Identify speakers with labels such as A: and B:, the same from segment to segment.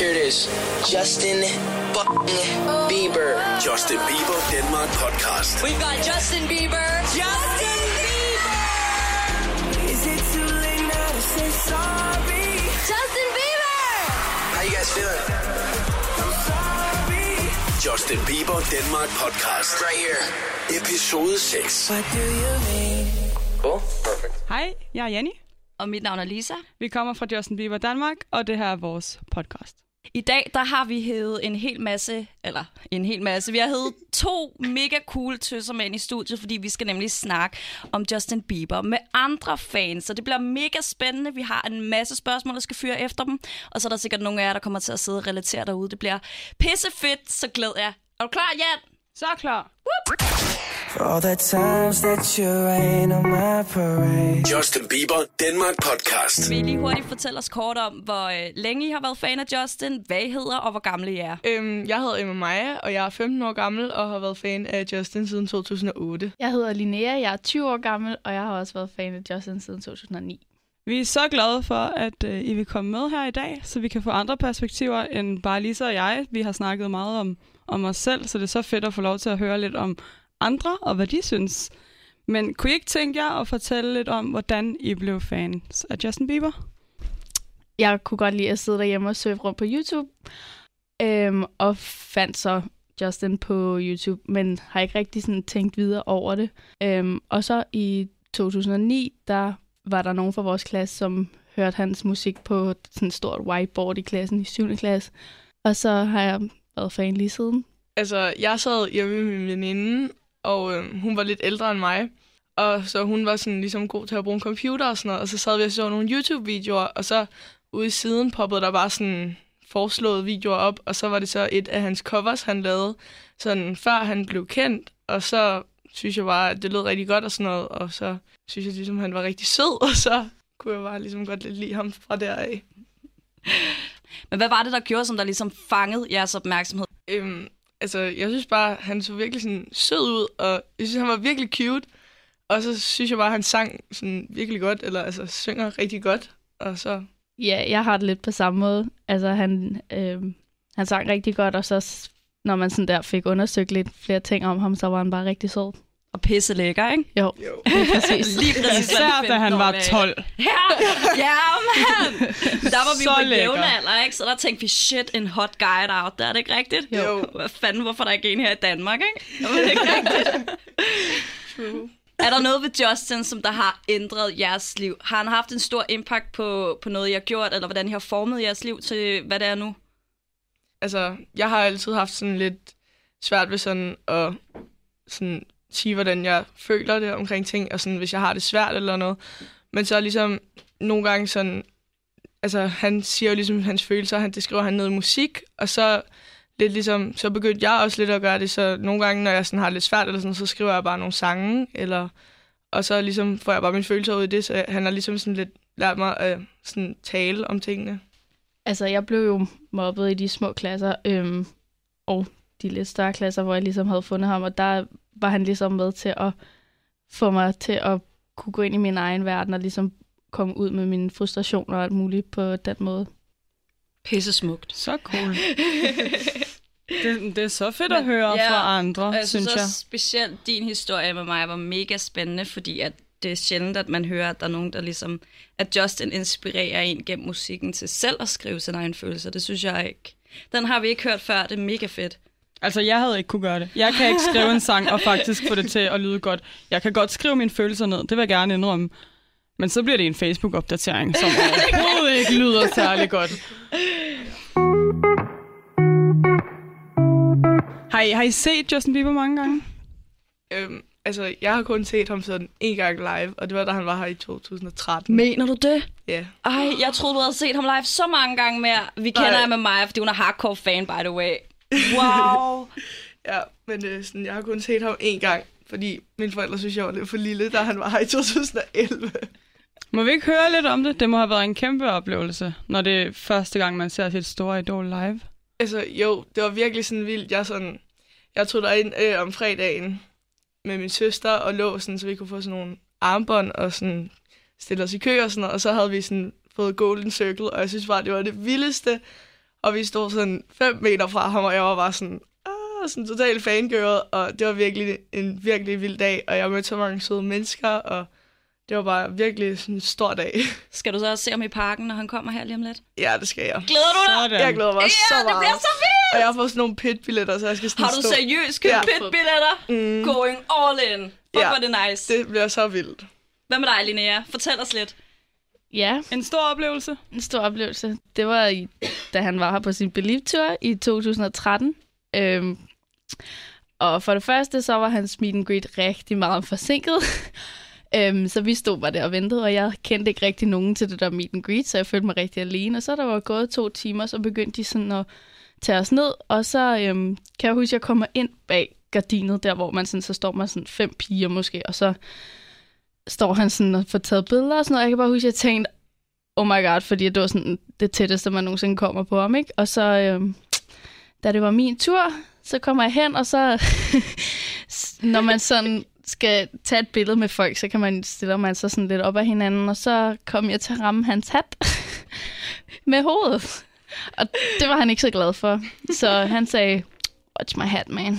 A: Here it is. Justin Bieber.
B: Justin Bieber Denmark podcast.
C: We've got Justin Bieber. Justin Bieber.
D: Is it too late now to say sorry?
C: Justin Bieber.
A: How you guys feeling?
D: Sorry.
B: Justin Bieber Denmark podcast.
A: Right here.
B: Episode 6.
D: What do you mean?
A: Cool. Perfect.
E: Hej, jeg er Janni.
C: Og mit navn er Lisa.
E: Vi kommer fra Justin Bieber Danmark, og det her er vores podcast.
C: I dag, der har vi hævet en hel masse, eller en hel masse, vi har hævet to mega cool tøsser med ind i studiet, fordi vi skal nemlig snakke om Justin Bieber med andre fans, så det bliver mega spændende. Vi har en masse spørgsmål, der skal fyre efter dem, og så er der sikkert nogle af jer, der kommer til at sidde og relatere derude. Det bliver pissefedt, så glæd jer. Er du klar, Jan?
E: Så klar.
D: For all the times that you rain on my parade.
B: Justin Bieber Denmark podcast.
C: Vil I lige hurtigt fortælle os kort om, hvor øh, længe I har været fan af Justin, hvad I hedder og hvor gamle I er?
F: Øhm, jeg hedder Emma Maja, og jeg er 15 år gammel og har været fan af Justin siden 2008.
G: Jeg hedder Linnea, jeg er 20 år gammel, og jeg har også været fan af Justin siden 2009.
E: Vi er så glade for, at øh, I vil komme med her i dag, så vi kan få andre perspektiver end bare Lisa og jeg. Vi har snakket meget om, om os selv, så det er så fedt at få lov til at høre lidt om andre og hvad de synes. Men kunne I ikke tænke jer at fortælle lidt om, hvordan I blev fans af Justin Bieber?
G: Jeg kunne godt lide at sidde derhjemme og surfe rundt på YouTube, øhm, og fandt så Justin på YouTube, men har ikke rigtig sådan tænkt videre over det. Øhm, og så i 2009, der var der nogen fra vores klasse, som hørte hans musik på sådan et stort whiteboard i klassen i 7. klasse. Og så har jeg været fan lige siden.
F: Altså, jeg sad hjemme med min veninde, og øh, hun var lidt ældre end mig. Og så hun var sådan ligesom god til at bruge en computer og sådan noget. Og så sad vi og så nogle YouTube-videoer, og så ude i siden poppede der bare sådan foreslåede videoer op. Og så var det så et af hans covers, han lavede, sådan før han blev kendt. Og så synes jeg bare, at det lød rigtig godt og sådan noget. Og så synes jeg ligesom, han var rigtig sød, og så kunne jeg bare ligesom godt lidt lide ham fra deraf.
C: Men hvad var det, der gjorde, som der ligesom fangede jeres opmærksomhed?
F: Øhm, altså, jeg synes bare, han så virkelig sådan sød ud, og jeg synes, han var virkelig cute. Og så synes jeg bare, han sang sådan virkelig godt, eller altså synger rigtig godt. Og så,
G: Ja, jeg har det lidt på samme måde. Altså, han, øh, han sang rigtig godt, og så når man sådan der fik undersøgt lidt flere ting om ham, så var han bare rigtig sød.
C: Og pisse lækker, ikke?
G: Jo,
F: jo.
G: det er præcis.
C: Lige præcis,
E: Især da han var 12.
C: Ja, ja man. Der var vi
E: Så
C: på jævnalder, ikke? Så der tænkte vi, shit, en hot guy der out der, er det ikke rigtigt?
F: Jo.
C: Hvad fanden, hvorfor er der ikke en her i Danmark, ikke? Er det ikke rigtigt?
F: True.
C: Er der noget ved Justin, som der har ændret jeres liv? Har han haft en stor impact på, på noget, I har gjort, eller hvordan I har formet jeres liv til, hvad det er nu?
F: Altså, jeg har altid haft sådan lidt svært ved sådan at sådan sige, hvordan jeg føler det omkring ting, og sådan, hvis jeg har det svært eller noget. Men så ligesom nogle gange sådan, altså han siger jo ligesom hans følelser, han, det skriver han ned i musik, og så lidt ligesom, så begyndte jeg også lidt at gøre det, så nogle gange, når jeg sådan har det lidt svært eller sådan, så skriver jeg bare nogle sange, eller, og så ligesom får jeg bare mine følelser ud i det, så han har ligesom sådan lidt lært mig at sådan tale om tingene.
G: Altså, jeg blev jo mobbet i de små klasser, øhm, og de lidt større klasser, hvor jeg ligesom havde fundet ham, og der var han ligesom med til at få mig til at kunne gå ind i min egen verden, og ligesom komme ud med mine frustrationer og alt muligt på den måde.
C: Pisse smukt.
E: Så cool. det, det er så fedt at høre
C: Ja,
E: fra andre,
C: Og jeg synes,
E: synes jeg.
C: også specielt din historie med mig var mega spændende, fordi at det er sjældent, at man hører, at der er nogen, der ligesom, at Justin inspirerer en gennem musikken til selv at skrive sine egne følelser. Det synes jeg ikke. Den har vi ikke hørt før, det er mega fedt.
E: Altså, jeg havde ikke kunne gøre det. Jeg kan ikke skrive en sang og faktisk få det til at lyde godt. Jeg kan godt skrive mine følelser ned, det vil jeg gerne indrømme. Men så bliver det en Facebook-opdatering, som overhovedet ikke lyder særlig godt. Har I, har I set Justin Bieber mange gange?
F: Øhm, altså, jeg har kun set ham sådan en gang live, og det var, da han var her i 2013.
C: Mener du det?
F: Ja.
C: Ej, jeg troede, du havde set ham live så mange gange mere. Vi kender ham med mig, fordi hun er hardcore fan, by the way. Wow.
F: Ja, men øh, sådan, jeg har kun set ham en gang, fordi mine forældre synes, jeg var lidt for lille, da han var her i 2011.
E: Må vi ikke høre lidt om det? Det må have været en kæmpe oplevelse, når det er første gang, man ser sit store idol live.
F: Altså, jo, det var virkelig sådan vildt. Jeg, sådan, jeg tog derind øh, om fredagen med min søster og lå sådan, så vi kunne få sådan nogle armbånd og sådan stille os i kø og sådan noget. Og så havde vi sådan fået Golden Circle, og jeg synes bare, det var det vildeste. Og vi stod sådan 5 meter fra ham, og jeg var bare sådan, ah, sådan totalt fangøret, og det var virkelig en virkelig vild dag, og jeg mødte så mange søde mennesker, og det var bare virkelig sådan en stor dag.
C: Skal du så også se ham i parken, når han kommer her lige om lidt?
F: ja, det skal jeg.
C: Glæder du dig?
E: Sådan.
F: Jeg glæder mig
C: Ja,
F: så
C: det
F: meget.
C: bliver så vildt!
F: Og jeg har fået sådan nogle pitbilletter, så jeg skal sådan
C: Har du
F: stå.
C: seriøst købt
F: Ja.
C: pitbilletter? Mm. Going all in. Fuck,
F: Ja.
C: er det nice.
F: Det bliver så vildt.
C: Hvad med dig, Linnea? Fortæl os lidt.
G: Ja,
E: En stor oplevelse.
G: en stor oplevelse. Det var, i, da han var her på sin Believe-tur i 2013. Øhm, og for det første, så var hans meet and greet rigtig meget forsinket. øhm, så vi stod bare der og ventede, og jeg kendte ikke rigtig nogen til det der meet and greet, så jeg følte mig rigtig alene. Og så der var gået to timer, så begyndte de sådan at tage os ned, og så øhm, kan jeg huske, at jeg kommer ind bag gardinet, der hvor man sådan, så står man sådan fem piger måske, og så står han sådan og får taget billeder og sådan noget. Jeg kan bare huske, at jeg tænkte, oh my god, fordi det var sådan det tætteste, man nogensinde kommer på ham, ikke? Og så, øhm, da det var min tur, så kommer jeg hen, og så, når man sådan skal tage et billede med folk, så kan man stiller man sig sådan lidt op af hinanden, og så kom jeg til at ramme hans hat med hovedet. Og det var han ikke så glad for. Så han sagde, watch my hat, man.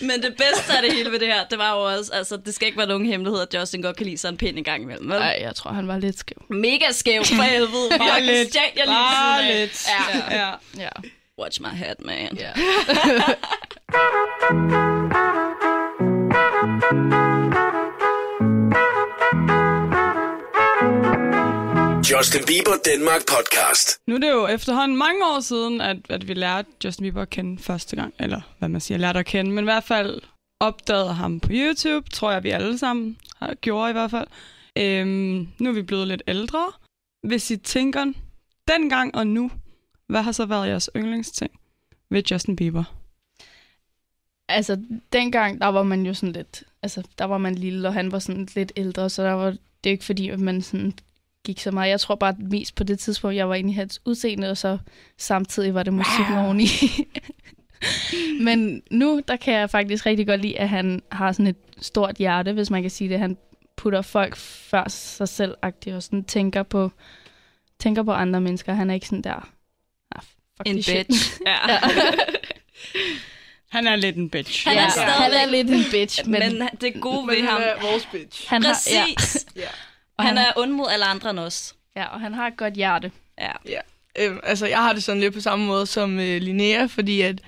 C: Men det bedste af det hele ved det her, det var jo også, altså, det skal ikke være nogen hemmelighed, at Justin godt kan lide sig en pind en gang imellem.
G: Nej, jeg tror, han var lidt skæv.
C: Mega skæv for helvede.
E: Bare lidt.
C: jeg lige
E: Bare lidt.
C: Ja.
E: Ja.
G: Ja.
C: Watch my hat, man.
G: ja.
B: Justin Bieber Danmark podcast.
E: Nu er det jo efterhånden mange år siden, at, at vi lærte Justin Bieber at kende første gang. Eller hvad man siger, lærte at kende. Men i hvert fald opdagede ham på YouTube, tror jeg, vi alle sammen har gjort i hvert fald. Øhm, nu er vi blevet lidt ældre. Hvis I tænker, dengang og nu, hvad har så været jeres yndlingsting ved Justin Bieber?
G: Altså, dengang, der var man jo sådan lidt... Altså, der var man lille, og han var sådan lidt ældre, så der var det er ikke fordi, at man sådan gik så meget. Jeg tror bare mest på det tidspunkt, jeg var inde i hans udseende, og så samtidig var det musikken wow. oveni. Men nu, der kan jeg faktisk rigtig godt lide, at han har sådan et stort hjerte, hvis man kan sige det. Han putter folk før sig selv og sådan tænker på, tænker på andre mennesker. Han er ikke sådan der... Ah, fuck
C: En
G: this shit."
C: bitch. Ja.
E: Han er lidt en bitch.
C: Han er
G: Ja,
C: stadig-
G: han er lidt en bitch, men,
C: Men det gode ved
F: Men
C: ham,
F: han er vores bitch.
G: han har,
C: præcis.
F: Ja.
G: Og
C: Han
G: han,
C: er ond mod alle andre end os.
G: ja, og han har et godt hjerte.
C: Ja.
F: Ja. Øhm, altså, jeg har det sådan lidt på samme måde som øh, Linnea, fordi at,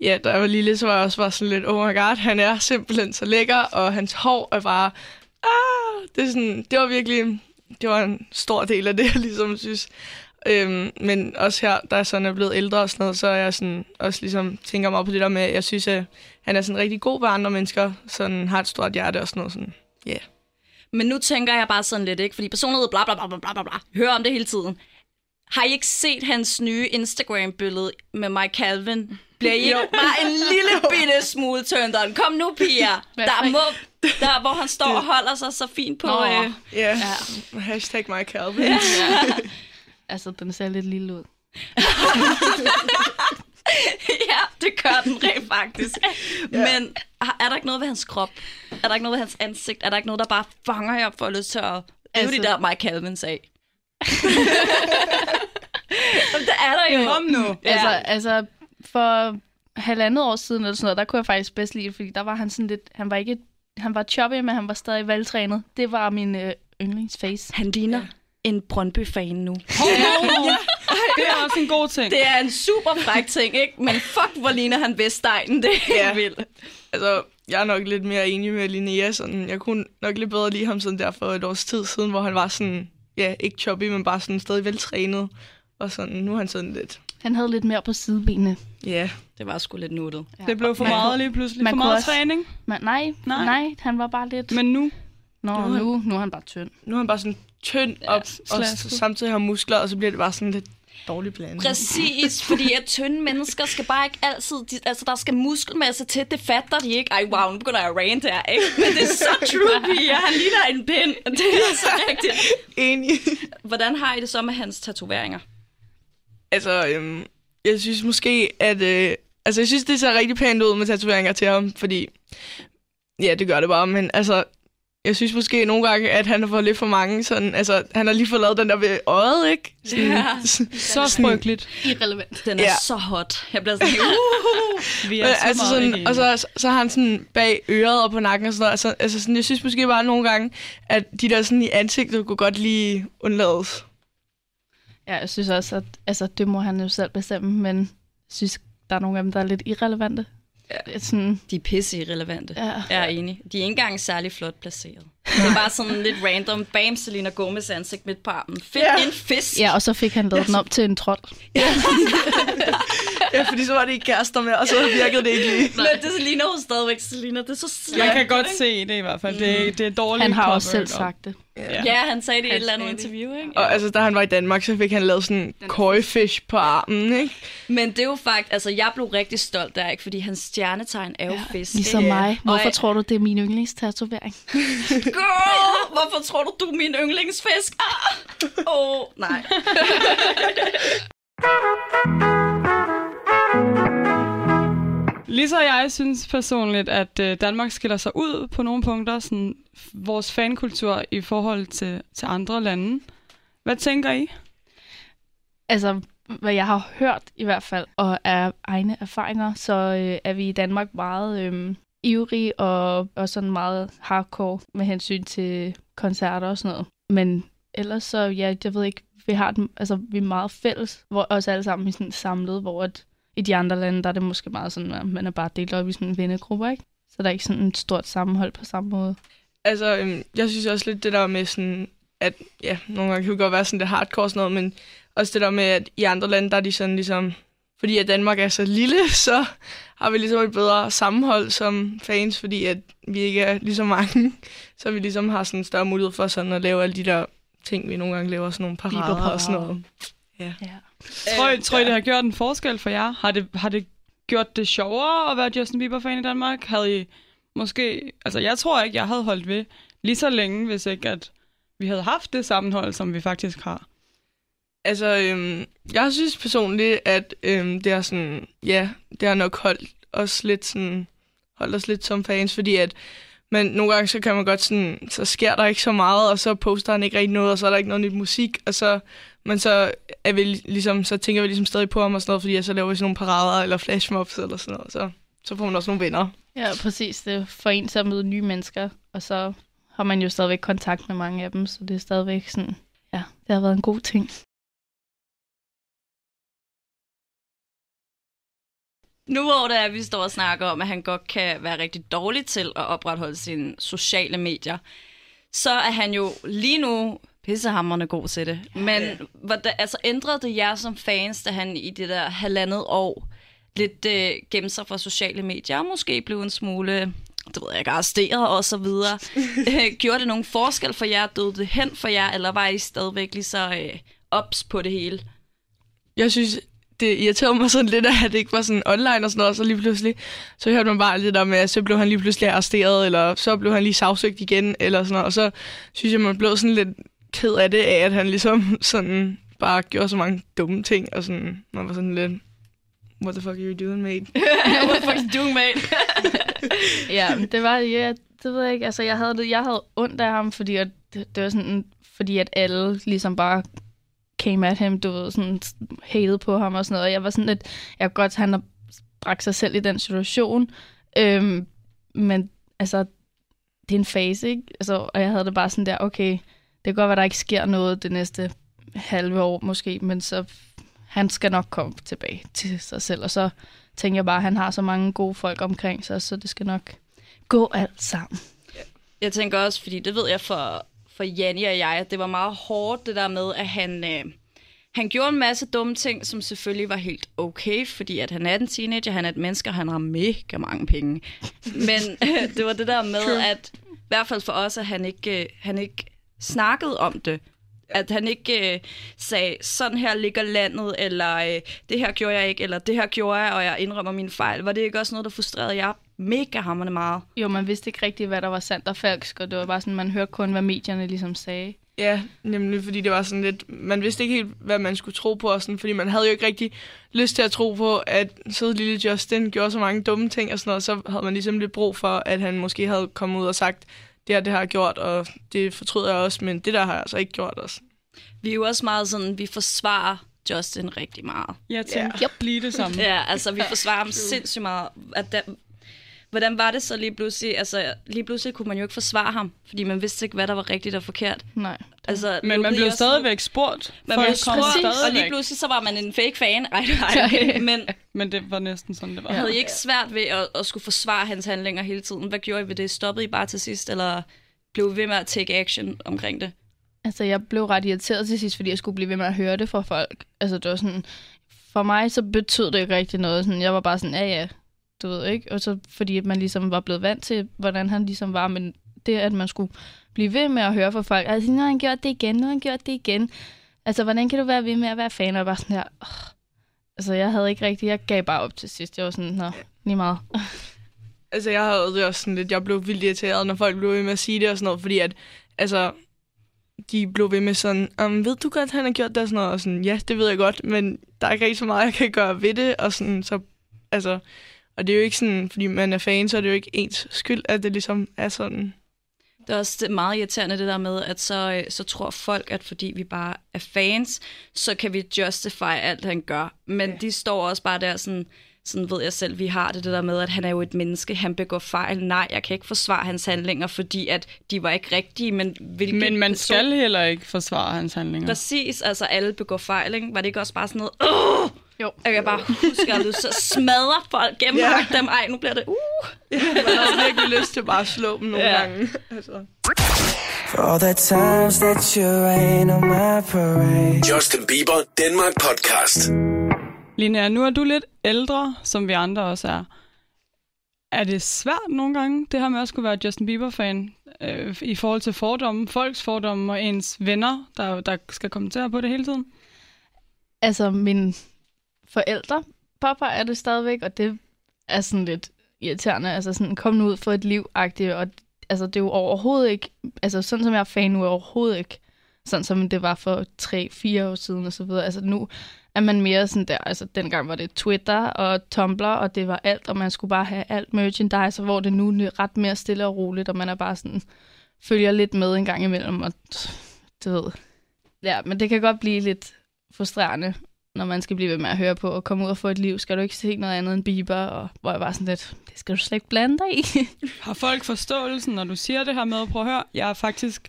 F: ja, da jeg var lille, så var jeg også bare sådan lidt, oh my god, han er simpelthen så lækker, og hans hår er bare, ah, det, er sådan, det var virkelig, det var en stor del af det, jeg ligesom synes. Øhm, men også her, da jeg sådan er blevet ældre og sådan noget, så er jeg sådan, også ligesom tænker meget på det der med, at jeg synes, at han er sådan rigtig god ved andre mennesker, sådan har et stort hjerte og sådan noget sådan. Ja. Yeah.
C: Men nu tænker jeg bare sådan lidt, ikke? Fordi personlighed, bla bla bla bla bla bla. Hører om det hele tiden. Har I ikke set hans nye Instagram-billede med Mike Calvin? Bliver I ikke bare en lille bitte smule turned on? Kom nu, piger.
G: Hvad
C: Der må, der, hvor han står og holder sig så fint på...
G: Nå.
C: Øh,
F: Ja. Yeah. Hashtag my Calvin.
G: Ja. altså, den ser lidt lille ud.
C: ja, det gør den rent faktisk. Men har- er der ikke noget ved hans krop? Er der ikke noget ved hans ansigt? Er der ikke noget, der bare fanger jer for lyst til at
G: Altså-
C: de der Mike Calvin sag? det er der jo.
E: Kom nu.
C: Ja.
G: Altså, altså, for halvandet år siden eller sådan noget, der kunne jeg faktisk bedst lide det, fordi der var han sådan lidt, han var ikke, han var choppy, men han var stadig veltrænet. Det var min øh, yndlingsface.
C: Han ligner ja. en Brøndby-fan nu.
E: Det er også en god ting.
C: Det er en super fræk ting, ikke? Men fuck, hvor ligner han Vestegnen. Det er helt
F: Ja.
C: vildt.
F: Altså, jeg er nok lidt mere enig med Linnea. Sådan, jeg kunne nok lidt bedre lide ham sådan der for et års tid siden, hvor han var sådan, ja, ikke choppy, men bare sådan stadig veltrænet. Og sådan, nu er han sådan lidt,
G: Han havde lidt mere på sidebenene.
F: ja.
C: Det var sgu lidt nuttet.
G: Ja.
E: Det blev for
G: Man
E: meget lige pludselig.
G: man
E: For meget
G: også-
E: træning.
G: Men nej,
E: Nej.
G: nej, han var bare lidt...
E: Men nu,
G: Nå,
F: Nu er
G: nu, nu er han bare tynd.
F: Nu er han bare sådan tynd op, og s- samtidig har muskler, og så bliver det bare sådan lidt dårlig blanding.
C: Præcis, fordi at tynde mennesker skal bare ikke altid... De, altså, der skal muskelmasse til, det fatter de ikke. Ej, wow, nu begynder jeg at rant her, ikke? Men det er så true, Pia. Han ligner en pind. Det er så rigtigt.
F: Enig.
C: Hvordan har I det så med hans tatoveringer?
F: altså, øhm, jeg synes måske, at... Øh, altså, jeg synes, det ser rigtig pænt ud med tatoveringer til ham, fordi... Ja, det gør det bare, men altså... jeg synes måske nogle gange, at han har fået lidt for mange sådan, altså, han har lige fået lavet den der ved øjet, ikke? Sådan,
C: Ja.
E: Så frygteligt.
G: Irrelevant.
C: Den er
F: Ja.
C: så hot. Jeg bliver sådan, uh,
E: Vi
F: Men,
E: er så
F: altså
E: meget
F: sådan,
E: ikke
F: og så, så har han sådan bag øret og på nakken og sådan noget. Altså, altså sådan, jeg synes måske bare nogle gange, at de der sådan i ansigtet kunne godt lige undlades.
G: Ja, jeg synes også, at altså, det må han jo selv bestemme, men jeg synes, der er nogle af dem, der er lidt irrelevante. Ja. Sådan,
C: de er pisse irrelevante.
G: ja.
C: Jeg er enig. De er ikke engang særlig flot placeret. Det er bare sådan lidt random. Bam, Selena Gomez ansigt midt på armen. Fedt,
F: Ja.
C: en fisk.
G: ja, og så fik han lavet den op til en trold.
F: Ja, fordi så var det ikke kærester med, og så virkede det ikke lige.
C: Men det ligner jo stadigvæk Selena. Det er så slemt.
E: Man kan godt se det i hvert fald. Det, det er dårligt.
G: Han har også selv sagt det.
E: Ja.
C: Ja, han sagde det i et eller andet interview, ikke?
F: Og altså, da han var i Danmark, så fik han lavet sådan en koi-fish på armen, ikke?
C: Men det er jo faktisk... Altså, jeg blev rigtig stolt der, ikke? Fordi hans stjernetegn er jo ja, fisk.
G: Ligesom mig. Hvorfor
C: Og
G: tror du, det er min yndlingstatovering?
C: Girl, hvorfor tror du, du er min yndlingsfisk? Ah! Åh, oh, nej.
E: Lisa og jeg synes personligt, at øh, Danmark skiller sig ud på nogle punkter, sådan vores fankultur i forhold til, til andre lande. Hvad tænker I?
G: Altså, hvad jeg har hørt i hvert fald, og af egne erfaringer, så øh, er vi i Danmark meget øh, ivrige og, og sådan meget hardcore med hensyn til koncerter og sådan noget. Men ellers så, ja, jeg ved ikke, vi har den, altså, vi er meget fælles, hvor os alle sammen er sådan samlet, hvor at, i de andre lande, der er det måske meget sådan, at man er bare delt op i sådan en vennegrupper, ikke? Så der er ikke sådan et stort sammenhold på samme måde.
F: Altså, øhm, jeg synes også lidt det der med sådan, at ja, nogle gange kan det godt være sådan lidt hardcore sådan noget, men også det der med, at i andre lande, der er de sådan ligesom, fordi at Danmark er så lille, så har vi ligesom et bedre sammenhold som fans, fordi at vi ikke er lige så mange, så vi ligesom har sådan større mulighed for sådan at lave alle de der ting, vi nogle gange laver, sådan nogle parader og sådan noget.
G: Ja.
E: Tror I, tror I, det har gjort en forskel for jer? Har det, har det gjort det sjovere at være Justin Bieber-fan i Danmark? Havde I måske... Altså, jeg tror ikke, jeg havde holdt ved lige så længe, hvis ikke at vi havde haft det sammenhold, som vi faktisk har.
F: Altså, øhm, jeg synes personligt, at øhm, det har sådan, ja, det har nok holdt os lidt sådan, holdt os lidt som fans, fordi at men nogle gange så kan man godt sådan, så sker der ikke så meget, og så poster han ikke rigtig noget, og så er der ikke noget nyt musik, og så, men så er vi ligesom, så tænker vi ligesom stadig på ham og sådan noget, fordi at så laver vi sådan nogle parader eller flashmobs eller sådan noget, så, så får man også nogle venner.
G: Ja, præcis. Det er for en til at møde nye mennesker, og så har man jo stadigvæk kontakt med mange af dem, så det er stadigvæk sådan, ja, det har været en god ting.
C: Nu hvor det er, at vi står og snakker om, at han godt kan være rigtig dårlig til at opretholde sine sociale medier, så er han jo lige nu pissehammerende god til det. Men hvordan, altså, ændrede det jer som fans, da han i det der halvandet år lidt øh, gemte sig fra sociale medier, og måske blev en smule, det ved jeg ikke, arresteret og så videre. Øh, Gjorde det nogen forskel for jer? Døde det hen for jer, eller var I stadigvæk lige så øh, ops på det hele?
F: Jeg synes, det irriterede mig sådan lidt, at det ikke var sådan online og sådan noget, og så lige pludselig, så hørte man bare der med, at så blev han lige pludselig arresteret, eller så blev han lige sagsøgt igen, eller sådan noget, og så synes jeg, man blev sådan lidt ked af det, af at han ligesom sådan bare gjorde så mange dumme ting, og sådan, man var sådan lidt, what the fuck are you doing, mate?
C: What the fuck is doing, mate?
G: Ja, det var, ja, det ved jeg ikke. Altså, jeg havde, det, jeg havde ondt af ham, fordi at, det, det var sådan, fordi at alle ligesom bare came at ham, du ved, sådan hated på ham og sådan noget. Og jeg var sådan lidt, jeg kan godt, han har bragt sig selv i den situation. Øhm, men altså, det er en fase, ikke? Altså, og jeg havde det bare sådan der, okay, kan godt være, der ikke sker noget det næste halve år måske, men så han skal nok komme tilbage til sig selv. Og så tænker jeg bare, at han har så mange gode folk omkring sig, så det skal nok gå alt sammen.
C: Jeg tænker også, fordi det ved jeg for, for Janni og jeg, at det var meget hårdt det der med, at han, øh, han gjorde en masse dumme ting, som selvfølgelig var helt okay, fordi at han er en teenager, han er et menneske, og han har mega mange penge. Men øh, det var det der med, at i hvert fald for os, at han ikke, øh, han ikke snakkede om det. At han ikke øh, sagde, sådan her ligger landet, eller øh, det her gjorde jeg ikke, eller det her gjorde jeg, og jeg indrømmer mine fejl. Var det ikke også noget, der frustrerede jer mega hammerne meget?
G: Jo, man vidste ikke rigtigt, hvad der var sandt og falsk, og det var bare sådan, man hørte kun, hvad medierne ligesom sagde.
F: Ja, nemlig fordi det var sådan lidt, man vidste ikke helt, hvad man skulle tro på, og sådan, fordi man havde jo ikke rigtig lyst til at tro på, at søde lille Justin gjorde så mange dumme ting og sådan noget, så havde man ligesom lidt brug for, at han måske havde kommet ud og sagt det her, det har jeg gjort, og det fortryder jeg også, men det der har jeg altså ikke gjort også.
C: Vi er jo også meget sådan, vi forsvarer Justin rigtig meget.
E: Jeg tænkte yep. lige det samme.
C: Ja, altså vi forsvarer ham sindssygt meget. At der, hvordan var det så lige pludselig? Altså lige pludselig kunne man jo ikke forsvare ham, fordi man vidste ikke, hvad der var rigtigt og forkert.
G: Nej.
C: Altså,
E: Men man blev
C: også-
E: stadigvæk spurgt.
C: Man
E: Folk
C: blev
E: kom
C: spurgt, og lige pludselig så var man en fake fan. Ej, nej, okay. Men
E: Men det var næsten sådan, det var.
C: havde I ikke svært ved at, at skulle forsvare hans handlinger hele tiden? Hvad gjorde I ved det? Stoppede I bare til sidst, eller blev ved med at take action omkring det?
G: Altså, jeg blev ret irriteret til sidst, fordi jeg skulle blive ved med at høre det fra folk. Altså, det var sådan... For mig, så betød det ikke rigtig noget. Sådan, jeg var bare sådan, ja, ja, du ved ikke. Og så fordi at man ligesom var blevet vant til, hvordan han ligesom var. Men det, at man skulle blive ved med at høre fra folk. Altså, nu har han gjort det igen, nu har han gjort det igen. Altså, hvordan kan du være ved med at være fan? Og bare sådan her... oh. Altså, jeg havde ikke rigtig... Jeg gav bare op til sidst. Jeg var sådan, nå, lige meget.
F: Altså, jeg havde det også sådan lidt, jeg blev vildt irriteret, når folk blev ved med at sige det og sådan noget, fordi at, altså, de blev ved med sådan, um, ved du godt, han har gjort det og sådan noget, og sådan, ja, det ved jeg godt, men der er ikke rigtig så meget, jeg kan gøre ved det, og sådan, så, altså, og det er jo ikke sådan, fordi man er fan, så er det jo ikke ens skyld, at det ligesom er sådan.
C: Det er også det meget irriterende det der med, at så, øh, så tror folk, at fordi vi bare er fans, så kan vi justify alt, han gør. Men ja. de står også bare der sådan, sådan ved jeg selv, vi har det, det der med, at han er jo et menneske, han begår fejl. Nej, jeg kan ikke forsvare hans handlinger, fordi at de var ikke rigtige, men hvilke
E: Men man
C: person-
E: skal heller ikke forsvare hans handlinger.
C: Præcis, altså alle begår fejl, ikke? Var det ikke også bare sådan noget, Åh!
G: Jo.
C: Jeg kan bare huske, at så smadrer folk, gennemhagt dem. Ej, nu bliver det, uh.
F: Man har virkelig lyst til bare at slå dem nogle
C: Ja.
F: gange. Altså.
D: For all the times that you rain on my parade.
B: Justin Bieber Danmark Podcast.
E: Linnea, nu er du lidt ældre, som vi andre også er. Er det svært nogle gange, det her med at skulle være Justin Bieber-fan, øh, i forhold til fordomme, folks fordomme og ens venner, der, der skal kommentere på det hele tiden?
G: Altså, mine forældre påpeger det stadigvæk, og det er sådan lidt irriterende. Altså sådan, kom nu ud for et liv -agtigt, og altså, det er jo overhovedet ikke, altså sådan som jeg er fan nu, er overhovedet ikke sådan som det var for 3-4 år siden og så videre. Altså nu er man mere sådan der, altså dengang var det Twitter og Tumblr, og det var alt, og man skulle bare have alt merchandise, og hvor det nu er ret mere stille og roligt, og man er bare sådan, følger lidt med en gang imellem, og du ved. Ja, men det kan godt blive lidt frustrerende, når man skal blive ved med at høre på og komme ud og få et liv. Skal du ikke se noget andet end Bieber? Og hvor jeg var sådan lidt, det skal du slet ikke blande dig i.
E: Har folk forståelsen, når du siger det her med, prøv at høre, jeg er faktisk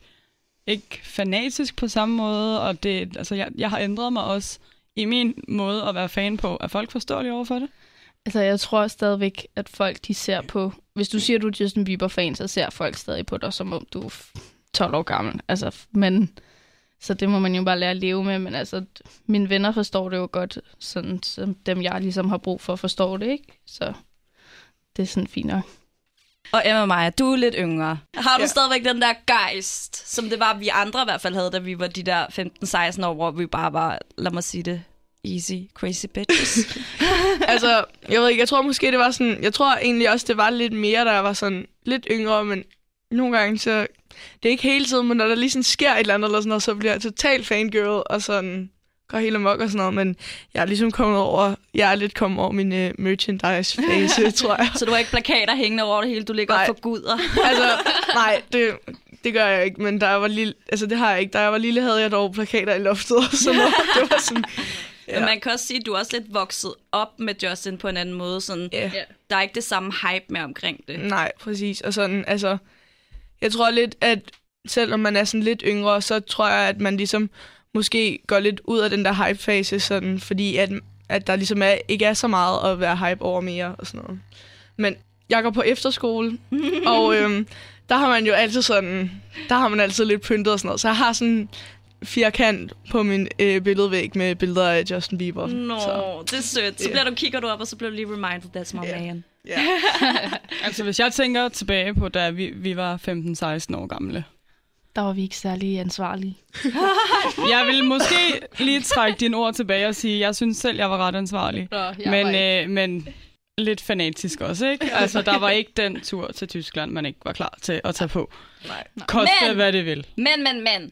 E: ikke fanatisk på samme måde, og det, altså, jeg, jeg har ændret mig også i min måde at være fan på. Er folk forståelige over for det?
G: altså, jeg tror stadigvæk, at folk de ser på... Hvis du siger, at du er Justin Bieber-fan, så ser folk stadig på dig, som om du er f- 12 år gammel. Altså, men... Så det må man jo bare lære at leve med, men altså, mine venner forstår det jo godt, sådan som dem, jeg ligesom har brug for, forstår det, ikke? Så det er sådan fint nok.
C: Og Emma Maja, du er lidt yngre. Har du
F: Ja.
C: stadigvæk den der gejst, som det var, vi andre i hvert fald havde, da vi var de der 15-16 år, hvor vi bare var, lad mig sige det, easy, crazy bitches.
F: altså, jeg ved ikke, jeg tror måske, det var sådan... Jeg tror egentlig også, det var lidt mere, da jeg var sådan lidt yngre, men nogle gange så... Det er ikke hele tiden, men når der lige sådan sker et eller andet, eller sådan noget, så bliver jeg total fangirl, og sådan går helt amok og sådan noget, men jeg er ligesom kommet over, jeg er lidt kommet over min uh, merchandise-fase, tror jeg.
C: Så du har ikke plakater hængende over det hele, du ligger
F: Nej.
C: for guder.
F: altså, nej, det, det gør jeg ikke, men da jeg var lille, altså det har jeg ikke. Da jeg var lille, havde jeg dog plakater i loftet noget. Det var sådan,
C: Ja. Men man kan også sige, at du er også lidt vokset op med Justin på en anden måde. Sådan,
F: ja.
C: Der er ikke det samme hype med omkring det.
F: Nej, præcis. Og sådan, altså, jeg tror lidt, at selvom man er sådan lidt yngre, så tror jeg, at man ligesom måske går lidt ud af den der hype-fase, sådan, fordi at, at der ligesom er, ikke er så meget at være hype over mere og sådan noget. Men jeg går på efterskole, og øhm, der har man jo altid sådan, der har man altid lidt pyntet og sådan noget. Så jeg har sådan firkant på min øh, billedvæg med billeder af Justin Bieber.
C: Nå,
F: Så,
C: det er sødt. Så
F: Ja.
C: bliver du, kigger du op, og så bliver du lige reminded, that's my
F: Ja.
C: man.
F: ja.
E: Altså, hvis jeg tænker tilbage på, da vi, vi var 15-16 år gamle.
G: Der var vi ikke særlig ansvarlige.
E: Jeg vil måske lige trække dine ord tilbage og sige, at jeg synes selv, jeg var ret ansvarlig.
G: Nå,
E: men, øh, men lidt fanatisk også, ikke? Altså, der var ikke den tur til Tyskland, man ikke var klar til at tage på.
F: Nej.
E: Koste
C: Men-
E: hvad det vil.
C: Men, men, men.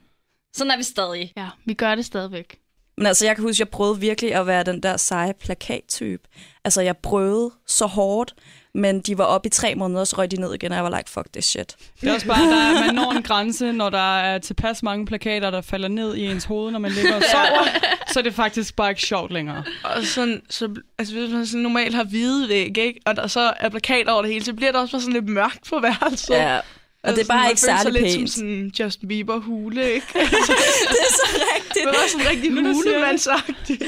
C: Sådan er vi stadig.
G: Ja, vi gør det stadigvæk.
C: Men altså, jeg kan huske, jeg prøvede virkelig at være den der seje plakattype. Altså, jeg prøvede så hårdt, Men de var oppe i tre måneder, og så røg de ned igen, og jeg var like, fuck this shit.
E: Det er også bare, der er, man når en grænse, når der er tilpas mange plakater, der falder ned i ens hoved, når man ligger og sover, så er det faktisk bare ikke sjovt længere.
F: Og sådan, så, altså hvis man sådan normalt har hvide væg, ikke? og der så er plakater over det hele, så bliver det også bare sådan lidt mørkt på værelset.
C: Ja. Og det er bare ikke særlig
F: lidt
C: pænt.
F: som sådan Justin Bieber hule, ikke?
C: det er så rigtigt.
F: Det var sådan rigtig hulemandsagtigt.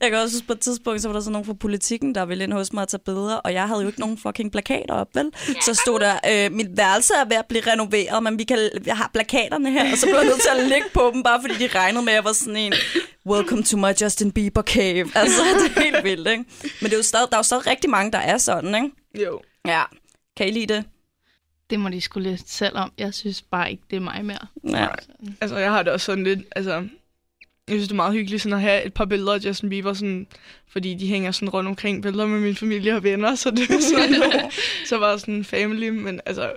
C: Jeg kan også huske på et tidspunkt, så var der sådan nogen fra politikken, der ville ind hos mig og tage billeder, og jeg havde jo ikke nogen fucking plakater op, vel? Så stod der, øh, mit værelse er ved at blive renoveret, men vi kan, jeg har plakaterne her, og så blev jeg nødt til at lægge på dem, bare fordi de regnede med, at jeg var sådan en, welcome to my Justin Bieber cave. Altså, det er helt vildt, ikke? Men det er jo stadig, der er jo stadig rigtig mange, der er sådan, ikke?
F: Jo.
C: Ja. Kan I lide det?
G: Det må de skulle lidt selv om. Jeg synes bare ikke, det er mig mere.
C: Ja.
F: Altså, jeg har det også sådan lidt, altså... Jeg synes, det er meget hyggeligt sådan at have et par billeder af Justin Bieber, sådan, fordi de hænger sådan rundt omkring billeder med min familie og venner, så det er sådan, så var sådan en family, men altså,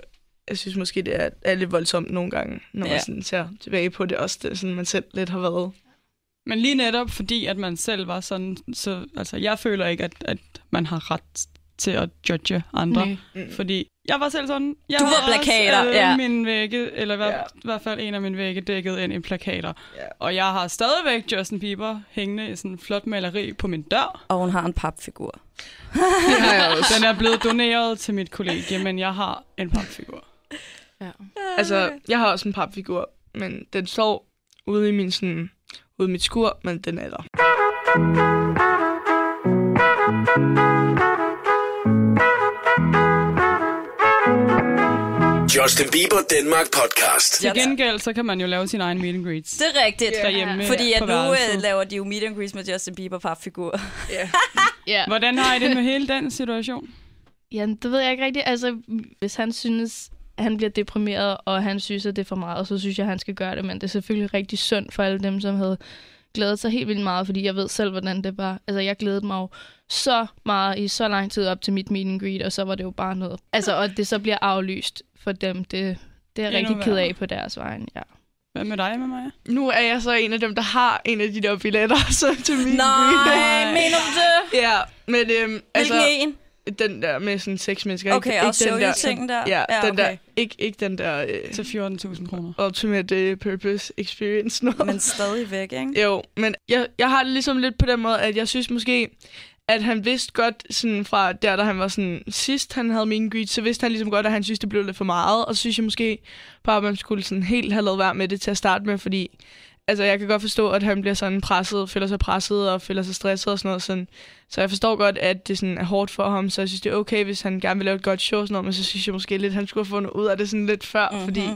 F: jeg synes måske, det er, er lidt voldsomt nogle gange, når man
C: Ja.
F: sådan ser tilbage på det også, det er sådan, man selv lidt har været.
E: Men lige netop fordi, at man selv var sådan, så altså, jeg føler ikke, at, at man har ret til at judge andre.
G: Nej.
F: Mm.
E: Fordi jeg var selv sådan. Jeg
C: Du var plakater,
E: også, øh,
C: ja.
E: Min vægge, eller i hvert,
F: Ja.
E: i hvert fald en af mine vægge dækket ind i plakater.
F: Ja.
E: Og jeg har stadigvæk Justin Bieber hængende i sådan en flot maleri på min dør.
C: Og hun har en papfigur.
F: Det har jeg også.
E: Den er blevet doneret til mit kollegie, men jeg har en papfigur.
G: Ja.
F: Altså, jeg har også en papfigur, men den står ude i min sådan, ude i mit skur, men den er der.
B: Justin Bieber Danmark podcast.
E: Til gengæld, så kan man jo lave sin egen meet and greets.
C: Det er rigtigt.
E: Derhjemme
C: Fordi at nu øh, laver de jo meet and greets med Justin Bieber papfigur.
F: Ja.
G: Ja.
E: Hvordan har I det med hele den situation?
G: ja, det ved jeg ikke rigtigt. Altså, hvis han synes, at han bliver deprimeret, og han synes, at det er for meget, så synes jeg, at han skal gøre det. Men det er selvfølgelig rigtig synd for alle dem, som havde glædet sig helt vildt meget, fordi jeg ved selv, hvordan det var. Altså, jeg glædede mig jo så meget i så lang tid op til mit meet and greet, og så var det jo bare noget. Altså, og det så bliver aflyst for dem, det, det er jeg rigtig ked af på deres vejen, ja.
E: Hvad med dig, med mig?
F: Nu er jeg så en af dem, der har en af de der billetter så til min
C: Nej, mener du det?
F: Ja, men øhm,
C: Hvilken
F: altså,
C: en?
F: den der med sådan seks mennesker.
C: Okay,
F: ikke,
C: og
F: ikke den der,
C: tingen der?
F: Ja,
C: ja
F: den
C: okay.
F: der, ikke, ikke den der øh,
E: Til 14.000 kroner.
F: ultimate uh, purpose experience. Noget.
C: Men stadigvæk, ikke?
F: Jo, men jeg, jeg har det ligesom lidt på den måde, at jeg synes måske, at han vidste godt, sådan fra der, da han var sådan sidst, han havde and greet, så vidste han ligesom godt, at han synes, det blev lidt for meget. Og så synes jeg måske bare, at man skulle sådan helt have lavet være med det til at starte med, fordi altså, jeg kan godt forstå, at han bliver sådan presset, føler sig presset og føler sig stresset og sådan noget. Sådan. Så jeg forstår godt, at det sådan er hårdt for ham, så jeg synes, det er okay, hvis han gerne vil lave et godt show og sådan noget, men så synes jeg måske lidt, at han skulle have fundet ud af det sådan lidt før, mm-hmm. fordi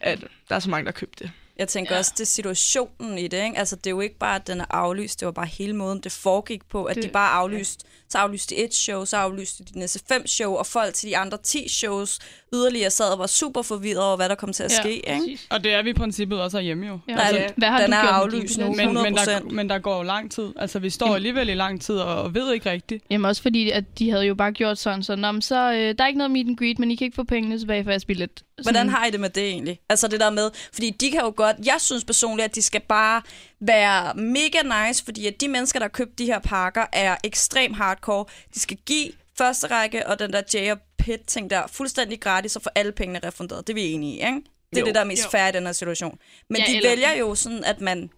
F: at der er så mange, der har købt det.
C: Jeg tænker ja. også, det er situationen i det, ikke? Altså, det er jo ikke bare, at den er aflyst, det var bare hele måden, det foregik på, at det, de bare aflyste, så aflyste de et show, så aflyste de de næste fem show, og folk til de andre 10 shows yderligere sad og var super forvirret over, hvad der kom til at ske, ikke?
E: Og det er vi i princippet også hjemme jo.
G: Ja.
C: Nej,
G: Altså, hvad har
C: den
G: du
C: er aflyst nu.
G: billet?
E: Men, men, der,
C: 100%.
E: men der går jo lang tid. Altså, vi står alligevel i lang tid og, og ved ikke rigtigt.
G: Jamen også fordi, at de havde jo bare gjort sådan, så, Nå, men så øh, der er ikke noget meet and greet, men I kan ikke få pengene tilbage for jeres billet. Sådan,
C: Hvordan har I det med det egentlig? Altså det der med, fordi de kan jo godt, jeg synes personligt, at de skal bare være mega nice, fordi at de mennesker, der har købt de her pakker, er ekstrem hardcore. De skal give første række og den der J og Pit ting der fuldstændig gratis og få alle pengene refunderet. Det er vi enige i, ikke? Det er
F: Jo.
C: det, der er mest
F: Jo.
C: fair i den her situation. Men
G: Ja,
C: de
G: eller-
C: vælger jo sådan, at man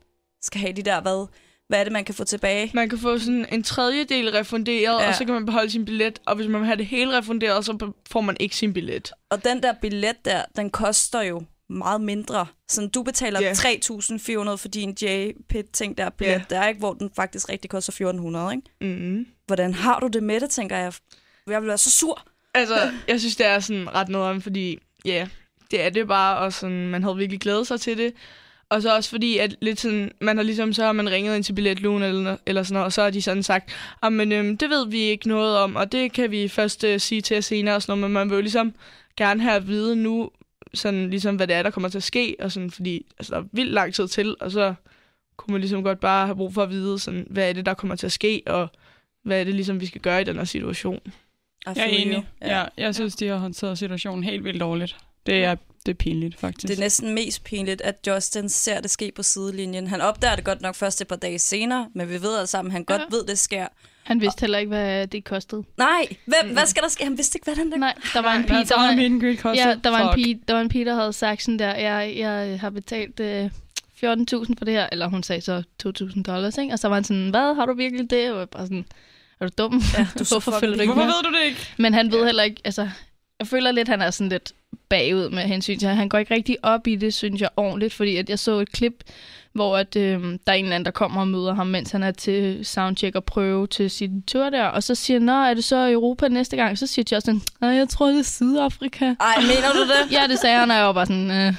C: skal have de der, hvad, hvad er det, man kan få tilbage?
F: Man kan få sådan en tredjedel refunderet,
C: Ja.
F: og så kan man beholde sin billet. Og hvis man vil have det hele refunderet, så får man ikke sin billet.
C: Og den der billet der, den koster jo meget mindre. Så du betaler
F: Ja.
C: 3.400 for din J-Pit-ting der billet
F: Ja.
C: der, ikke? hvor den faktisk rigtig koster 1.400, ikke?
F: Mm-hmm.
C: Hvordan har du det med det, tænker jeg? Jeg vil være så sur.
F: Altså, jeg synes, det er sådan ret noget om, fordi ja, yeah, det er det bare, og sådan, man havde virkelig glædet sig til det. Og så også fordi, at lidt sådan, man har ligesom, så har man ringet ind til billetlugen eller, eller sådan noget, og så har de sådan sagt, ah, men øhm, det ved vi ikke noget om, og det kan vi først øh, sige til jer senere og sådan noget, men man vil jo ligesom gerne have at vide nu, sådan ligesom, hvad det er, der kommer til at ske, og sådan, fordi altså, der er vildt lang tid til, og så kunne man ligesom godt bare have brug for at vide, sådan, hvad er det, der kommer til at ske, og hvad er det ligesom, vi skal gøre i den her situation.
E: Jeg er enig. Ja. ja, jeg synes, de har håndteret situationen helt vildt dårligt. Det er Det er pinligt, faktisk.
C: Det er næsten mest pinligt, at Justin ser det ske på sidelinjen. Han opdager det godt nok først et par dage senere, men vi ved alle sammen, at han godt
G: Ja.
C: ved, det sker.
G: Han vidste heller ikke, hvad det kostede.
C: Nej, hvem, hvad skal der ske? Han vidste ikke, hvad den der...
G: Nej, der var en
E: Hvad
G: pige, der var,
E: kostet?
G: ja, der var, en pige, der var en pige, der havde sagt sådan der, jeg, jeg har betalt øh, 14.000 for det her, eller hun sagde så 2.000 dollars, ikke? Og så var han sådan, hvad, har du virkelig det? Og jeg bare sådan, er du dum?
C: Ja, du så
G: Hvorfor følger du ikke
E: Hvorfor ved du det ikke?
G: Men han ved heller ikke, altså, jeg føler lidt, han er sådan lidt bagud med hensyn til, han går ikke rigtig op i det, synes jeg, ordentligt, fordi at jeg så et klip, hvor at, øh, der er en eller anden, der kommer og møder ham, mens han er til soundcheck og prøve til sin tur der, og så siger han, nå, er det så Europa næste gang? Så siger Justin, nej, jeg tror, det er Sydafrika.
C: Ej, mener du det?
G: Ja, det sagde han, og jeg var bare sådan, øh,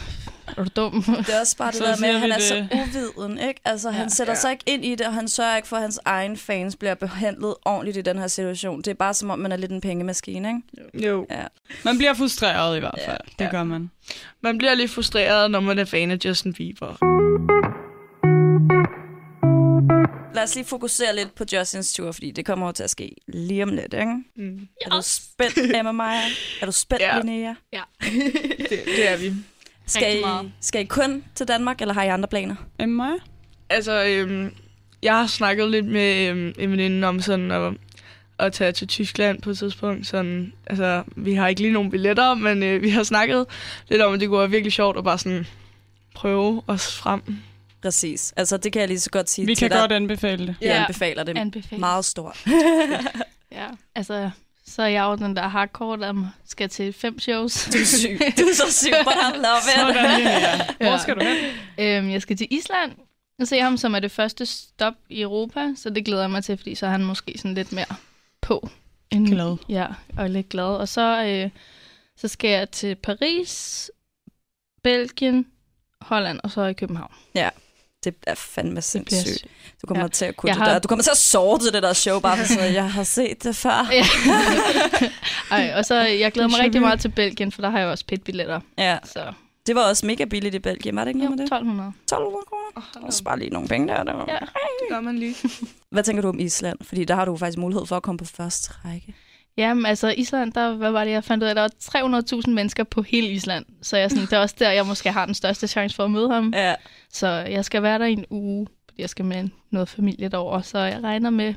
G: er du dum?
C: Det er også bare det
E: Så
C: der med, at han er så
E: det.
C: uviden, ikke? Altså, han
G: Ja.
C: sætter sig ikke ind i det, og han sørger ikke for, at hans egen fans bliver behandlet ordentligt i den her situation. Det er bare som om, man er lidt en pengemaskine, ikke?
F: Jo.
C: Ja.
E: Man bliver frustreret i hvert fald.
C: Ja.
E: Det gør man.
F: Man bliver lidt frustreret, når man er fan af Justin Bieber.
C: Lad os lige fokusere lidt på Justins tur, fordi det kommer jo til at ske lige om lidt, ikke?
F: Mm.
C: Er du spændt, Emma Maja? Er du spændt,
F: Ja.
C: Linnea?
F: Det, det er vi.
C: Skal I, skal I kun til Danmark, eller har I andre planer?
E: Emma?
F: Altså, øhm, jeg har snakket lidt med øhm, en veninde om sådan at, at tage til Tyskland på et tidspunkt. Sådan, altså, vi har ikke lige nogen billetter, men øh, vi har snakket lidt om, at det kunne være virkelig sjovt at bare sådan prøve os frem.
C: Præcis. Altså, det kan jeg lige så godt sige
E: Vi
C: til
E: kan
C: dig.
E: godt anbefale det.
C: Jeg
G: Ja.
C: anbefaler det
G: Anbefaler.
C: meget stort.
G: Ja, altså, så er jeg jo den der hardcore, der skal til fem shows.
C: Du er syg. Du er så syg, but I love it.
E: Sådan, Linnea. Hvor
G: Ja.
E: skal du hen?
G: Øhm, jeg skal til Island og se ham, som er det første stop i Europa, så det glæder jeg mig til, fordi så er han måske sådan lidt mere på. End,
E: Glad.
G: Ja, og lidt glad. Og så, øh, så skal jeg til Paris, Belgien, Holland og så i København.
C: Det er fandme sindssygt. Du kommer
G: Ja.
C: til at kunne
G: Jeg
C: det
G: har-
C: der. Du kommer til at sove til det der show, bare for sådan, jeg har set det før.
G: Ja. Ej, og så jeg glæder mig rigtig meget til Belgien, for der har jeg også pit-billetter.
C: Ja,
G: Så
C: det var også mega billigt i Belgien, var det ikke
G: jo,
C: noget med det?
G: 1200.
C: 1200 kroner. Og spare lige nogle penge der. der.
G: Ja.
F: Det gør man lige.
C: Hvad tænker du om Island? Fordi der har du faktisk mulighed for at komme på første række.
G: Jamen, altså Island, der, hvad var det, jeg fandt ud af? Der var 300.000 mennesker på hele Island. Så jeg, sådan, det er også der, jeg måske har den største chance for at møde ham.
C: Ja.
G: Så jeg skal være der i en uge, fordi jeg skal med noget familie derover. Så jeg regner med,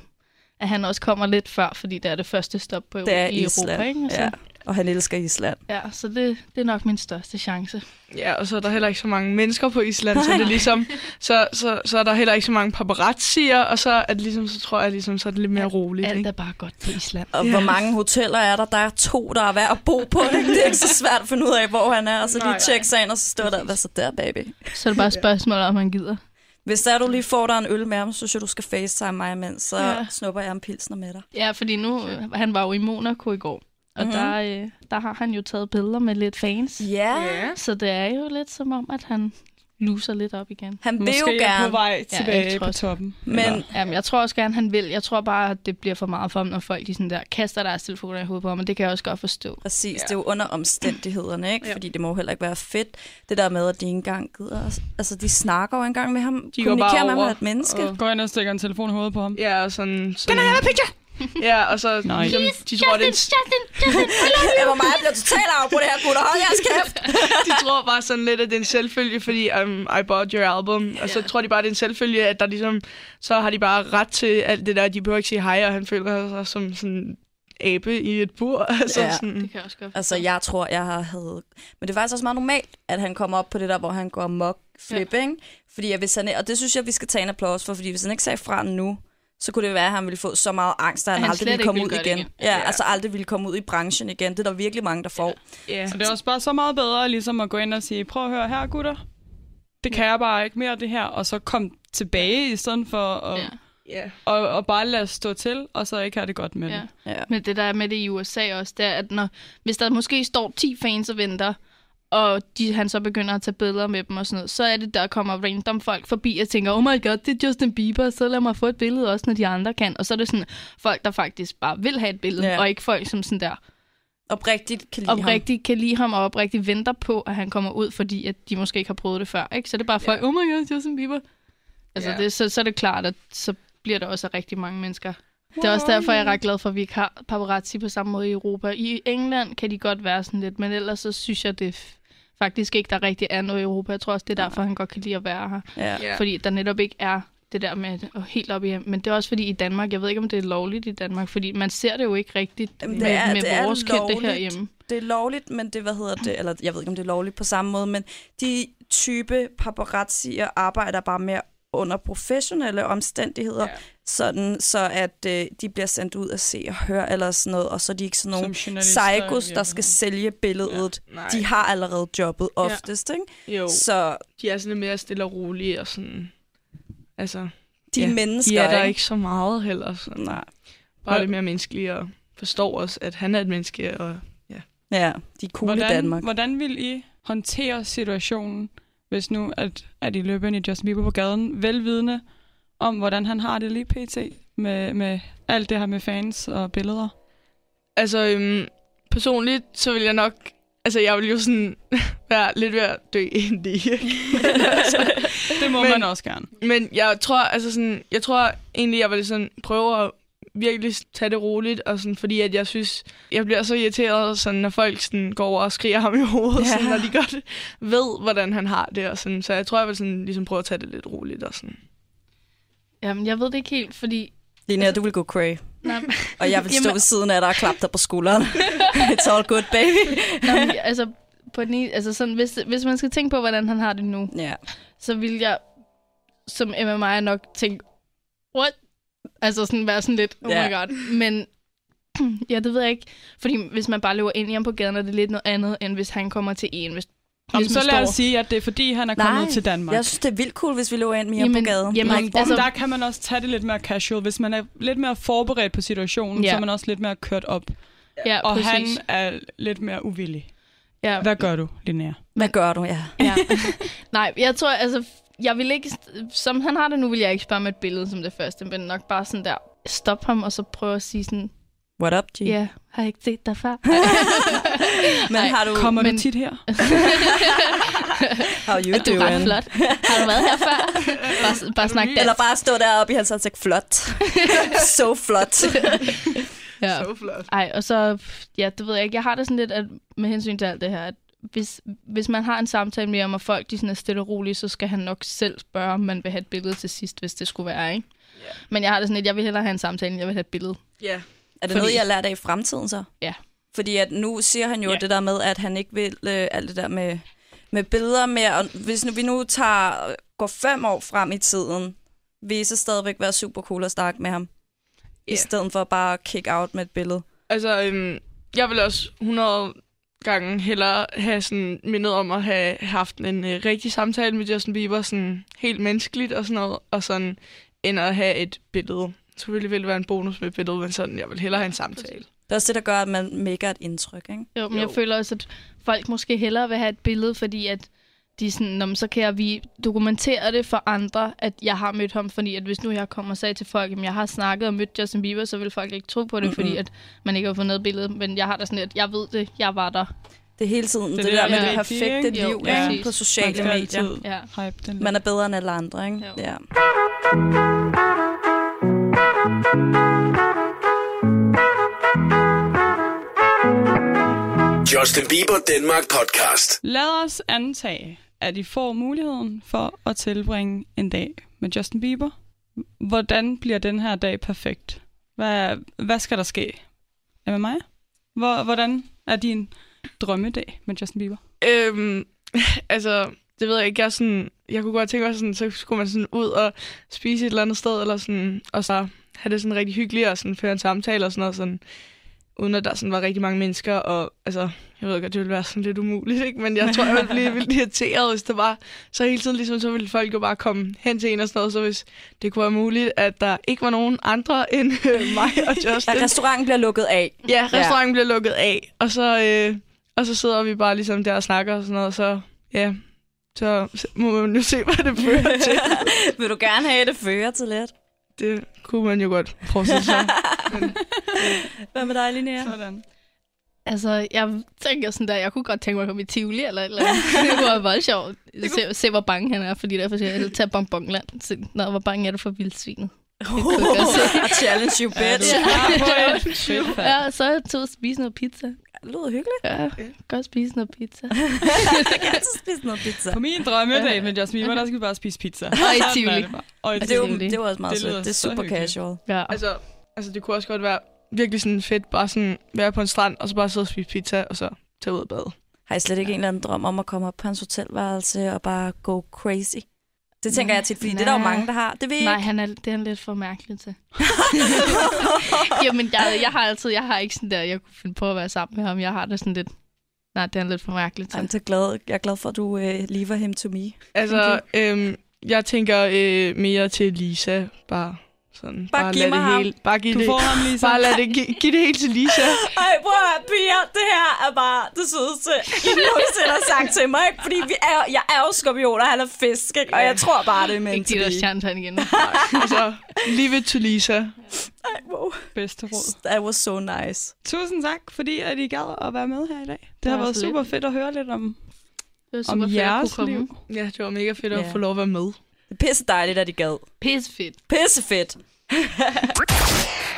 G: at han også kommer lidt før, fordi det er det første stop på
C: Det er
G: i
C: Island.
G: Europa. Ikke? Så,
C: Ja. Og han elsker Island.
G: ja, så det, det er nok min største chance.
F: Ja, og så er der heller ikke så mange mennesker på Island, så det er ligesom, så, så, så er der heller ikke så mange paparazzier, og så er det ligesom, så tror jeg ligesom, så er det lidt mere roligt,
G: Alt
F: ikke?
G: er bare godt på Island.
C: Og hvor mange hoteller er der? Der er to, der er værd at bo på. Ikke? Det er ikke så svært at finde ud af, hvor han er. Og så lige tjekke sig ind, og så står der, hvad så der, baby?
G: Så er det bare et spørgsmål, om han gider.
C: Hvis der du lige får dig en øl med ham, så synes jeg, du skal facetime mig imens. Så
G: Ja.
C: snupper jeg en pilsner med dig.
G: Ja, fordi nu, han var jo i Monaco i går. Og
C: Mhm.
G: mm-hmm. der, øh, der har han jo taget billeder med lidt fans.
C: Ja.
G: Så det er jo lidt som om, at han loser lidt op igen.
C: Han vil
E: Måske
C: jo
E: er
C: gerne.
E: på vej
G: Ja,
E: tilbage
G: tror
E: på
G: også.
E: toppen.
C: Men
E: Eller-
G: Jamen, jeg tror også gerne, han vil. Jeg tror bare, at det bliver for meget for ham, når folk de sådan der, kaster deres telefoner i hovedet på ham, og det kan jeg også godt forstå.
C: Præcis,
F: Ja.
C: det er jo under omstændighederne, ikke?
F: Ja.
C: Fordi det må jo heller ikke være fedt, det der med, at de ikke engang gider. Altså, de snakker jo engang med ham,
F: De
C: kommunikerer
F: bare
C: med ham er et menneske.
F: og-
E: Går ind og stikker en telefon i hovedet på ham.
F: Ja, og sådan... sådan Can I have a picture? Ja, og så
E: Nej.
F: ligesom, de tror, det er en,
C: Det var mig, jeg bliver totalt afbrudt det her, gutter. Hold jeres kæft!
F: de tror bare sådan lidt, at det er en selvfølge, fordi um, I bought your album. Og så tror de bare, at det er en selvfølge, at der ligesom, så har de bare ret til alt det der. De behøver ikke sige hej, og han føler sig som sådan abe i et bur. Altså,
C: Ja.
F: sådan,
G: Det kan jeg også godt
C: Altså, jeg tror, jeg har havde... Men det er faktisk også meget normalt, at han kommer op på det der, hvor han går mok flip, ja. ikke? Fordi hvis han... Og det synes jeg, vi skal tage en applaus for, fordi hvis han ikke sagde fra nu, så kunne det være, at han ville få så meget angst, at han,
G: han
C: aldrig ville komme
G: ville
C: ud igen.
G: igen.
C: Ja,
F: Ja.
C: altså aldrig ville komme ud i branchen igen. Det er der virkelig mange, der får.
F: ja.
E: Og det er også bare så meget bedre ligesom at gå ind og sige, prøv at høre her, gutter. Det kan jeg bare ikke mere, det her. Og så kom tilbage i stedet for at,
G: Ja.
F: Ja.
E: og, og bare lade stå til, og så ikke have det godt med
G: Ja.
E: det.
C: Ja.
G: Men det der er med det i USA også, det er, at når, hvis der måske står 10 fans og venter, og de, han så begynder at tage billeder med dem og sådan noget, så er det, der kommer random folk forbi og tænker, oh my god, det er Justin Bieber, så lad mig få et billede også, når de andre kan. Og så er det sådan folk, der faktisk bare vil have et billede,
C: Ja.
G: og ikke folk, som sådan der
C: Oprigtigt kan lide ham.
G: oprigtigt kan lide ham, og oprigtigt venter på, at han kommer ud, fordi at de måske ikke har prøvet det før. Ikke? Så det er bare folk,
F: Ja.
G: oh my god, Justin Bieber. Altså,
F: Ja.
G: det, så, så er det klart, at så bliver der også rigtig mange mennesker. Det er også derfor, jeg er ret glad for, at vi ikke har paparazzi på samme måde i Europa. I England kan de godt være sådan lidt, men ellers så synes jeg, det faktisk ikke, der rigtig er noget i Europa. Jeg tror også, det er derfor, han godt kan lide at være her.
C: Ja.
F: Ja.
G: Fordi der netop ikke er det der med at helt op i Men det er også fordi i Danmark, jeg ved ikke, om det er lovligt i Danmark, fordi man ser det jo ikke rigtigt
C: Jamen,
G: med,
C: det er-
G: med
C: det er
G: vores kendte
C: lovligt.
G: herhjemme.
C: Det er lovligt, men det, hvad hedder det, eller jeg ved ikke, om det er lovligt på samme måde, men de type paparazzier arbejder bare mere under professionelle omstændigheder, ja. Sådan så at øh, de bliver sendt ud at se og høre eller sådan noget, og så er de ikke sådan nogle psykos, der skal sælge billedet.
F: Nej.
C: Ja. De har allerede jobbet oftest, ikke?
F: Jo,
C: Så
F: de er sådan lidt mere stille og rolige og sådan... Altså,
C: de
F: Ja,
C: ja. mennesker,
F: de er der ikke så meget heller. Sådan.
C: Nej.
F: Bare lidt mere menneskelige og forstår også, at han er et menneske. Og,
C: Ja, de er cool
E: hvordan,
C: i Danmark.
E: Hvordan vil I håndtere situationen, hvis nu at, at I løber ind i Justin Bieber på gaden, velvidende om, hvordan han har det lige pt. Med, med alt det her med fans og billeder?
F: altså, øhm, personligt, så vil jeg nok... Altså, jeg vil jo sådan være lidt ved at dø indeni. altså,
E: Det må
F: Men-
E: man også gerne.
F: Men jeg tror, altså sådan, jeg tror egentlig, jeg vil sådan prøve at virkelig tage det roligt, og sådan, fordi at jeg synes, jeg bliver så irriteret, sådan, når folk sådan, går over og skriger ham i hovedet,
C: ja.
F: sådan, når de godt ved, hvordan han har det. Og sådan. Så jeg tror, jeg vil sådan, ligesom prøve at tage det lidt roligt. Og sådan.
G: Jamen, jeg ved det ikke helt, fordi...
C: Linnea, du vil gå cray.
G: Nej,
C: Og jeg vil stå
G: Jamen-
C: ved siden af dig og klappe dig på skulderen. It's all good, baby.
G: men, altså, på den altså sådan, hvis, hvis man skal tænke på, hvordan han har det nu,
C: Ja.
G: så vil jeg som Maja nok tænke, what? Altså sådan være sådan lidt, oh
C: Ja.
G: my god. Men ja, det ved jeg ikke. Fordi hvis man bare løber ind i ham på gaden, er det lidt noget andet, end hvis han kommer til en. Hvis, Hvis
E: så lad os sige, at det er fordi, han er kommet til Danmark.
C: Jeg synes, det er vildt cool, hvis vi løber ind med ham
G: Jamen-
C: på gaden.
G: jamen,
E: Altså,
G: altså-
E: der kan man også tage det lidt mere casual. Hvis man er lidt mere forberedt på situationen,
G: Ja.
E: så er man også lidt mere kørt op.
G: Ja,
E: Og
G: præcis.
E: han er lidt mere uvillig.
G: ja,
E: Hvad gør du, Linnea?
C: hvad gør du? Ja.
G: ja. Nej, jeg tror, altså, jeg vil ikke, som han har det nu, vil jeg ikke spørge med et billede som det første, men nok bare sådan der, stop ham, og så prøve at sige sådan,
C: What up, G?
G: ja, har jeg ikke set dig før?
C: Men
G: Ej,
C: har du...
E: Kommer
G: men-
E: du tit her?
C: How you
G: Du er ret
C: doing?
G: flot. Har du været her før? Bare, bare snak dansk.
C: Eller bare stå deroppe i hans ansigt. Flot. so flot.
G: ja.
F: Så flot.
G: Ej, og så, ja, det ved jeg ikke. Jeg har det sådan lidt, at med hensyn til alt det her, at hvis, hvis man har en samtale med ham, og folk de sådan er stille og rolige, så skal han nok selv spørge, om man vil have et billede til sidst, hvis det skulle være, ikke?
F: Ja.
G: Men jeg har det sådan lidt, jeg vil hellere have en samtale, end jeg vil have et billede.
F: Ja.
C: Er det
G: Fordi-
C: noget, jeg har lært af i fremtiden så?
G: Ja.
C: Fordi at nu siger han jo
F: Ja.
C: det der med, at han ikke vil øh, alt det der med, med billeder mere. Og hvis nu, vi nu tager, går fem år frem i tiden, vil I så stadigvæk være super cool at snakke med ham?
F: Ja.
C: I stedet for bare at kick out med et billede.
F: Altså, øhm, jeg vil også 100 gange hellere have sådan mindet om at have haft en øh, rigtig samtale med Justin Bieber, sådan helt menneskeligt og sådan noget, og sådan, end at have et billede. Selvfølgelig ville det være en bonus med et billede, men sådan, jeg vil hellere have en samtale.
C: Det er også det, der gør, at man mega et indtryk, ikke?
G: Jo, men
F: Jo.
G: jeg føler også, at folk måske hellere vil have et billede, fordi at de er sådan, "Nå, men så kan jeg vi dokumentere det for andre, at jeg har mødt ham, fordi at hvis nu jeg kommer og sagde til folk, at jeg har snakket og mødt Justin Bieber, så vil folk ikke tro på det,
C: Mm-mm.
G: fordi at man ikke har fundet et billede, men jeg har da sådan lidt, jeg ved det, jeg var der.
C: Det er hele tiden det,
E: er
C: det, det der med
G: der
C: det perfekte
E: ikke?
G: Jo,
C: liv
G: ja.
C: på sociale medier.
G: Ja.
E: hype den.
C: Man er bedre end alle andre, ikke?
G: Jo.
C: Ja.
B: Justin Bieber Danmark podcast.
E: Lad os antage, at I får muligheden for at tilbringe en dag med Justin Bieber. Hvordan bliver den her dag perfekt? Hvad, hvad skal der ske? Er med mig? Hvor, hvordan er din drømmedag med Justin Bieber?
F: Øhm, altså, det ved jeg ikke. Jeg, sådan, jeg kunne godt tænke mig, sådan, så skulle man sådan ud og spise et eller andet sted, eller sådan, og så have det sådan rigtig hyggeligt, og sådan føre en samtale og sådan noget, sådan, uden at der sådan var rigtig mange mennesker, og altså, jeg ved godt, det ville være sådan lidt umuligt, ikke? men jeg tror, jeg ville blive vildt irriteret, hvis det var så hele tiden, ligesom, så ville folk jo bare komme hen til en og sådan noget, så hvis det kunne være muligt, at der ikke var nogen andre end øh, mig og Justin.
C: At restauranten bliver lukket af.
F: Ja, restauranten ja. bliver lukket af, og så, øh, og så sidder vi bare ligesom der og snakker og sådan noget, og så, ja, så må man jo se, hvad det fører til.
C: Vil du gerne have, at det fører til lidt?
F: Det kunne man jo godt forestille sig.
C: Hvad med dig, Linnea?
E: Sådan.
G: Altså, jeg tænker sådan der, jeg kunne godt tænke mig at komme i Tivoli eller et eller andet. det kunne være voldsomt sjovt. Se, se, hvor bange han er, fordi derfor siger jeg, tage bonbonland. Se, Nå, hvor bange er du for vildsvinet? jeg se.
C: A challenge you, bitch.
E: Ja, er. Fedt,
G: Ja, så er jeg til at spise noget pizza.
C: Lyder hyggeligt.
G: Ja, godt spise noget pizza.
C: Jeg kan altid spise noget pizza.
E: På min drømmedate med Bieber, der skal vi bare spise pizza.
G: Og i Tivoli.
E: Og i
C: Og det
G: Tivoli.
C: det jo også meget
E: Det
C: sødt. Det er super casual.
G: Ja.
F: Altså, altså, det kunne også godt være virkelig sådan fedt, bare sådan være på en strand, og så bare sidde og spise pizza, og så tage ud og bade.
C: Har I slet ikke en eller anden drøm om at komme op på hans hotelværelse og bare go crazy? Det tænker
G: Nej,
C: jeg tit, fordi det er der jo mange, der har. Det ved
G: Nej,
C: ikke.
G: han er, det er han lidt for mærkelig til. Jamen, jeg, jeg har altid, jeg har ikke sådan der, jeg kunne finde på at være sammen med ham. Jeg har det sådan lidt, nej, det er han lidt for mærkelig til.
C: I'm så glad. Jeg er glad for, at du øh, lever him to me.
F: Altså, øhm, jeg tænker øh, mere til Lisa, bare sådan.
C: Bare giv
F: lad
C: mig
F: det
C: ham.
F: hele, bare giv
E: Du
F: det,
E: får ham lige så.
F: bare lad det, gi, giv det hele til Lisa.
C: Ej, prøv at høre, piger. Det her er bare det sødeste, I nogensinde har sagt til mig. Ikke? Fordi vi er, jeg er jo skorpion, og han er fisk. Ikke? Og jeg tror bare, det er meant
G: Ikke der
C: be.
G: stjernetegn igen.
F: altså, leave it to Lisa.
C: Ej, wow.
E: Bedste råd.
C: That was so nice.
E: Tusind tak, fordi at I gad at være med her i dag. Det har
G: var
E: været
G: så
E: super
G: lidt.
E: fedt at høre lidt om,
G: Det var
E: om
G: super fedt at
E: jeres
G: kunne komme.
E: liv.
F: Ja, det var mega fedt at
C: Ja.
F: få lov at være med.
C: Det er pisse dejligt, at I gad.
G: Pisse fedt.
C: Pisse fedt.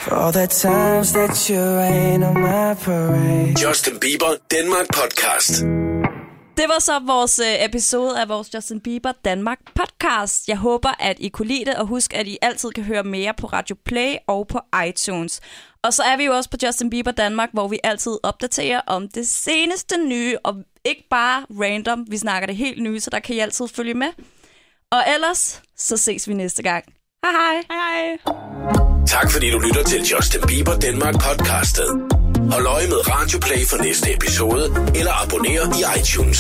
D: For all the times that you rain on my parade.
B: Justin Bieber Danmark Podcast.
C: Det var så vores øh, episode af vores Justin Bieber Danmark podcast. Jeg håber, at I kunne lide det, og husk, at I altid kan høre mere på Radio Play og på iTunes. Og så er vi jo også på Justin Bieber Danmark, hvor vi altid opdaterer om det seneste nye, og ikke bare random, vi snakker det helt nye, så der kan I altid følge med. Og ellers, så ses vi næste gang. Hej hej!
E: Hej hej!
B: Tak fordi du lytter til Justin Bieber Danmark podcastet. Hold øje med Radio Play for næste episode, eller abonner i iTunes.